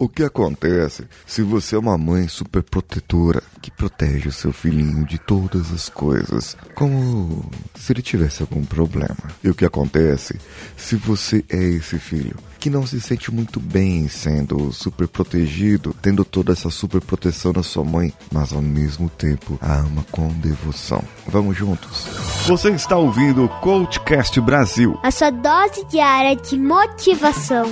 O que acontece se você é uma mãe super protetora que protege o seu filhinho de todas as coisas, como se ele tivesse algum problema? E o que acontece se você é esse filho que não se sente muito bem sendo super protegido, tendo toda essa super proteção da sua mãe, mas ao mesmo tempo a ama com devoção? Vamos juntos. Você está ouvindo o Coachcast Brasil. A sua dose diária de motivação.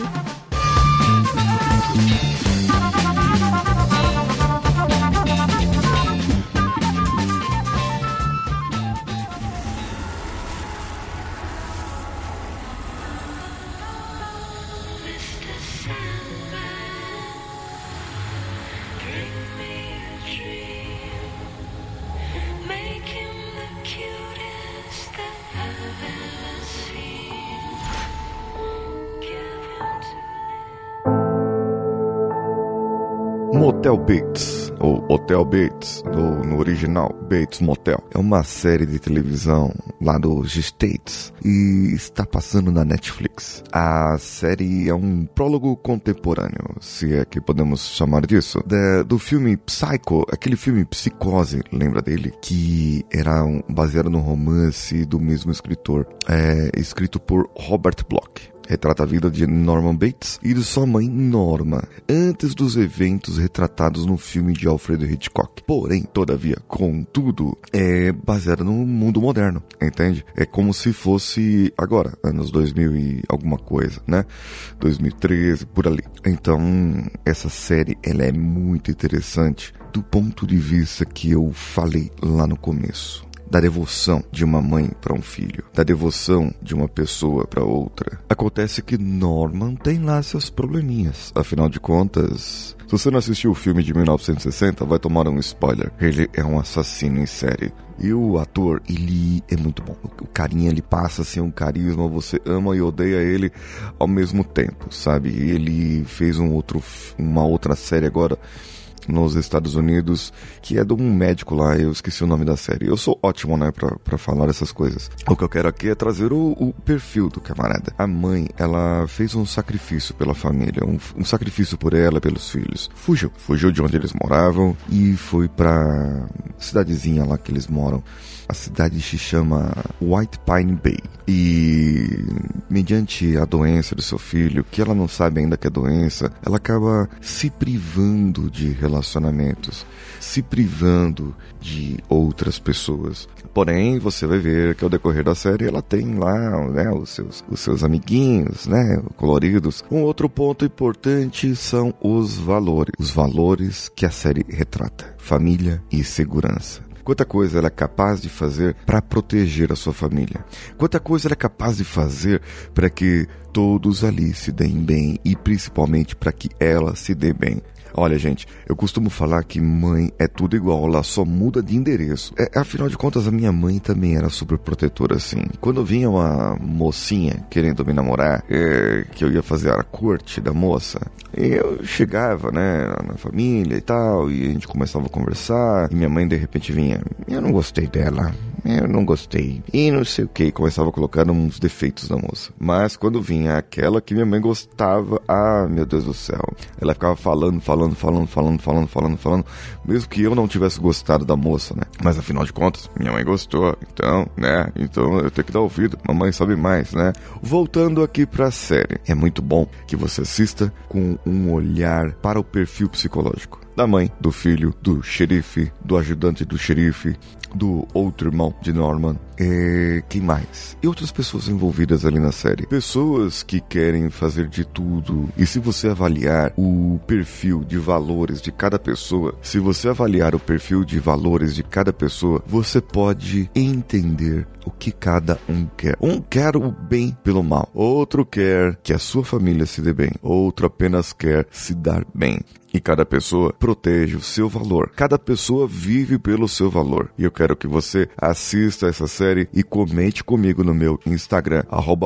Motel Bates, ou Hotel Bates, no, original, Bates Motel. É uma série de televisão lá dos States e está passando na Netflix. A série é um prólogo contemporâneo, se é que podemos chamar disso, de, do filme Psycho, aquele filme Psicose, lembra dele? Que era um, baseado no romance do mesmo escritor, é, escrito por Robert Bloch retrata a vida de Norman Bates e de sua mãe Norma, antes dos eventos retratados no filme de Alfred Hitchcock. Porém, todavia, contudo, é baseado no mundo moderno, entende? É como se fosse agora, anos 2000 e alguma coisa, né? 2013, por ali. Então, essa série, ela é muito interessante do ponto de vista que eu falei lá no começo da devoção de uma mãe para um filho, da devoção de uma pessoa para outra. Acontece que Norman tem lá seus probleminhas. Afinal de contas, se você não assistiu o filme de 1960, vai tomar um spoiler. Ele é um assassino em série. E o ator, ele é muito bom. O carinha, ele passa assim um carisma, você ama e odeia ele ao mesmo tempo, sabe? Ele fez um outro, uma outra série agora nos Estados Unidos, que é de um médico lá, eu esqueci o nome da série. Eu sou ótimo, né, pra, pra falar essas coisas. O que eu quero aqui é trazer o, o perfil do camarada. A mãe, ela fez um sacrifício pela família, um, um sacrifício por ela, pelos filhos. Fugiu, fugiu de onde eles moravam e foi pra cidadezinha lá que eles moram. A cidade se chama White Pine Bay. E mediante a doença do seu filho, que ela não sabe ainda que é doença, ela acaba se privando de relacionamentos, se privando de outras pessoas. Porém, você vai ver que ao decorrer da série ela tem lá né, os, seus, os seus amiguinhos, né, coloridos. Um outro ponto importante são os valores. Os valores que a série retrata: família e segurança. Quanta coisa ela é capaz de fazer para proteger a sua família. Quanta coisa ela é capaz de fazer para que todos ali se deem bem e principalmente para que ela se dê bem. Olha, gente, eu costumo falar que mãe é tudo igual, ela só muda de endereço. É, afinal de contas, a minha mãe também era super protetora, assim. Quando vinha uma mocinha querendo me namorar, é, que eu ia fazer a corte da moça, eu chegava, né, na família e tal, e a gente começava a conversar, e minha mãe de repente vinha, minha, eu não gostei dela, eu não gostei. E não sei o que, começava a colocar uns defeitos na moça. Mas quando vinha aquela que minha mãe gostava, ah, meu Deus do céu. Ela ficava falando, falando, falando, falando, falando, falando, falando, mesmo que eu não tivesse gostado da moça, né? Mas afinal de contas, minha mãe gostou, então, né? Então eu tenho que dar ouvido, mamãe sabe mais, né? Voltando aqui pra série, é muito bom que você assista com um olhar para o perfil psicológico da mãe, do filho, do xerife, do ajudante do xerife, do outro irmão de Norman. É, quem mais? E outras pessoas envolvidas ali na série. Pessoas que querem fazer de tudo. E se você avaliar o perfil de valores de cada pessoa, se você avaliar o perfil de valores de cada pessoa, você pode entender o que cada um quer. Um quer o bem pelo mal, outro quer que a sua família se dê bem, outro apenas quer se dar bem. E cada pessoa protege o seu valor. Cada pessoa vive pelo seu valor. E eu quero que você assista essa série e comente comigo no meu Instagram,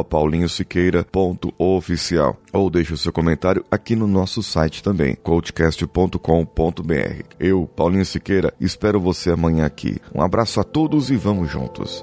paulinhosiqueira.oficial. Ou deixe o seu comentário aqui no nosso site também, coachcast.com.br. Eu, Paulinho Siqueira, espero você amanhã aqui. Um abraço a todos e vamos juntos.